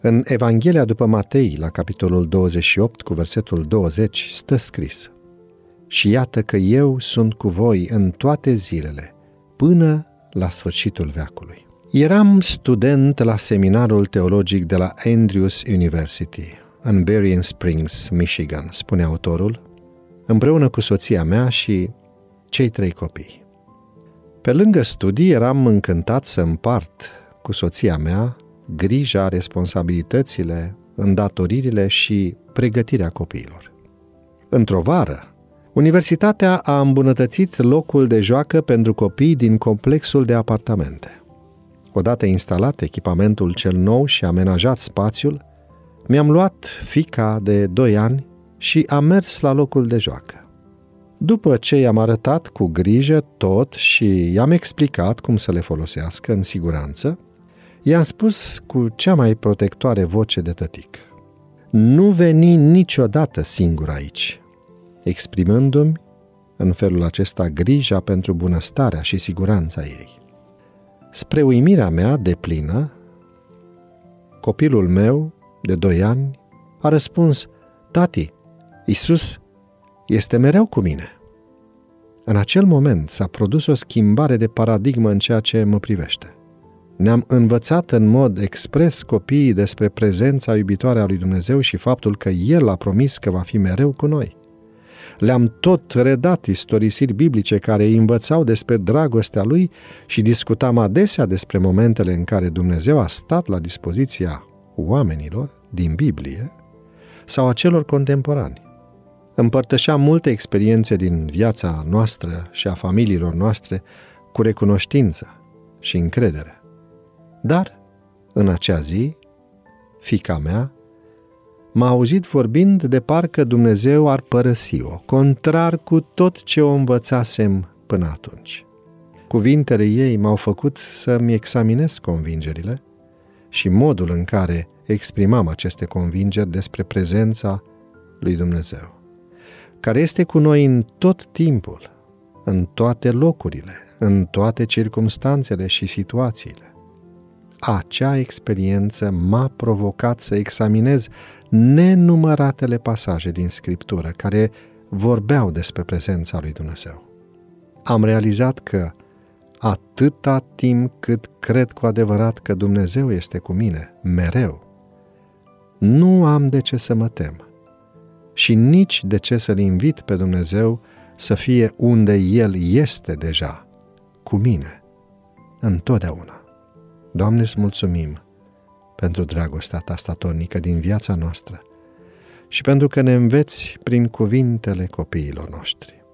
În Evanghelia după Matei, la capitolul 28, cu versetul 20, stă scris Și iată că eu sunt cu voi în toate zilele, până la sfârșitul veacului. Eram student la seminarul teologic de la Andrews University, în Berrien Springs, Michigan, spune autorul, împreună cu soția mea și cei trei copii. Pe lângă studii eram încântat să împart cu soția mea grija, responsabilitățile, îndatoririle și pregătirea copiilor. Într-o vară, Universitatea a îmbunătățit locul de joacă pentru copii din complexul de apartamente. Odată instalat echipamentul cel nou și amenajat spațiul, mi-am luat fica de 2 ani și am mers la locul de joacă. După ce i-am arătat cu grijă tot și i-am explicat cum să le folosească în siguranță, i-am spus cu cea mai protectoare voce de tătic. Nu veni niciodată singur aici, exprimându-mi în felul acesta grija pentru bunăstarea și siguranța ei. Spre uimirea mea de plină, copilul meu, de doi ani, a răspuns, Tati, Isus este mereu cu mine. În acel moment s-a produs o schimbare de paradigmă în ceea ce mă privește. Ne-am învățat în mod expres copiii despre prezența iubitoare a lui Dumnezeu și faptul că El a promis că va fi mereu cu noi. Le-am tot redat istorisiri biblice care îi învățau despre dragostea Lui și discutam adesea despre momentele în care Dumnezeu a stat la dispoziția oamenilor din Biblie sau a celor contemporani împărtășeam multe experiențe din viața noastră și a familiilor noastre cu recunoștință și încredere. Dar, în acea zi, fica mea m-a auzit vorbind de parcă Dumnezeu ar părăsi-o, contrar cu tot ce o învățasem până atunci. Cuvintele ei m-au făcut să-mi examinez convingerile și modul în care exprimam aceste convingeri despre prezența lui Dumnezeu care este cu noi în tot timpul, în toate locurile, în toate circumstanțele și situațiile. Acea experiență m-a provocat să examinez nenumăratele pasaje din Scriptură care vorbeau despre prezența lui Dumnezeu. Am realizat că atâta timp cât cred cu adevărat că Dumnezeu este cu mine, mereu, nu am de ce să mă tem și nici de ce să-L invit pe Dumnezeu să fie unde El este deja, cu mine, întotdeauna. Doamne, îți mulțumim pentru dragostea Ta statornică din viața noastră și pentru că ne înveți prin cuvintele copiilor noștri.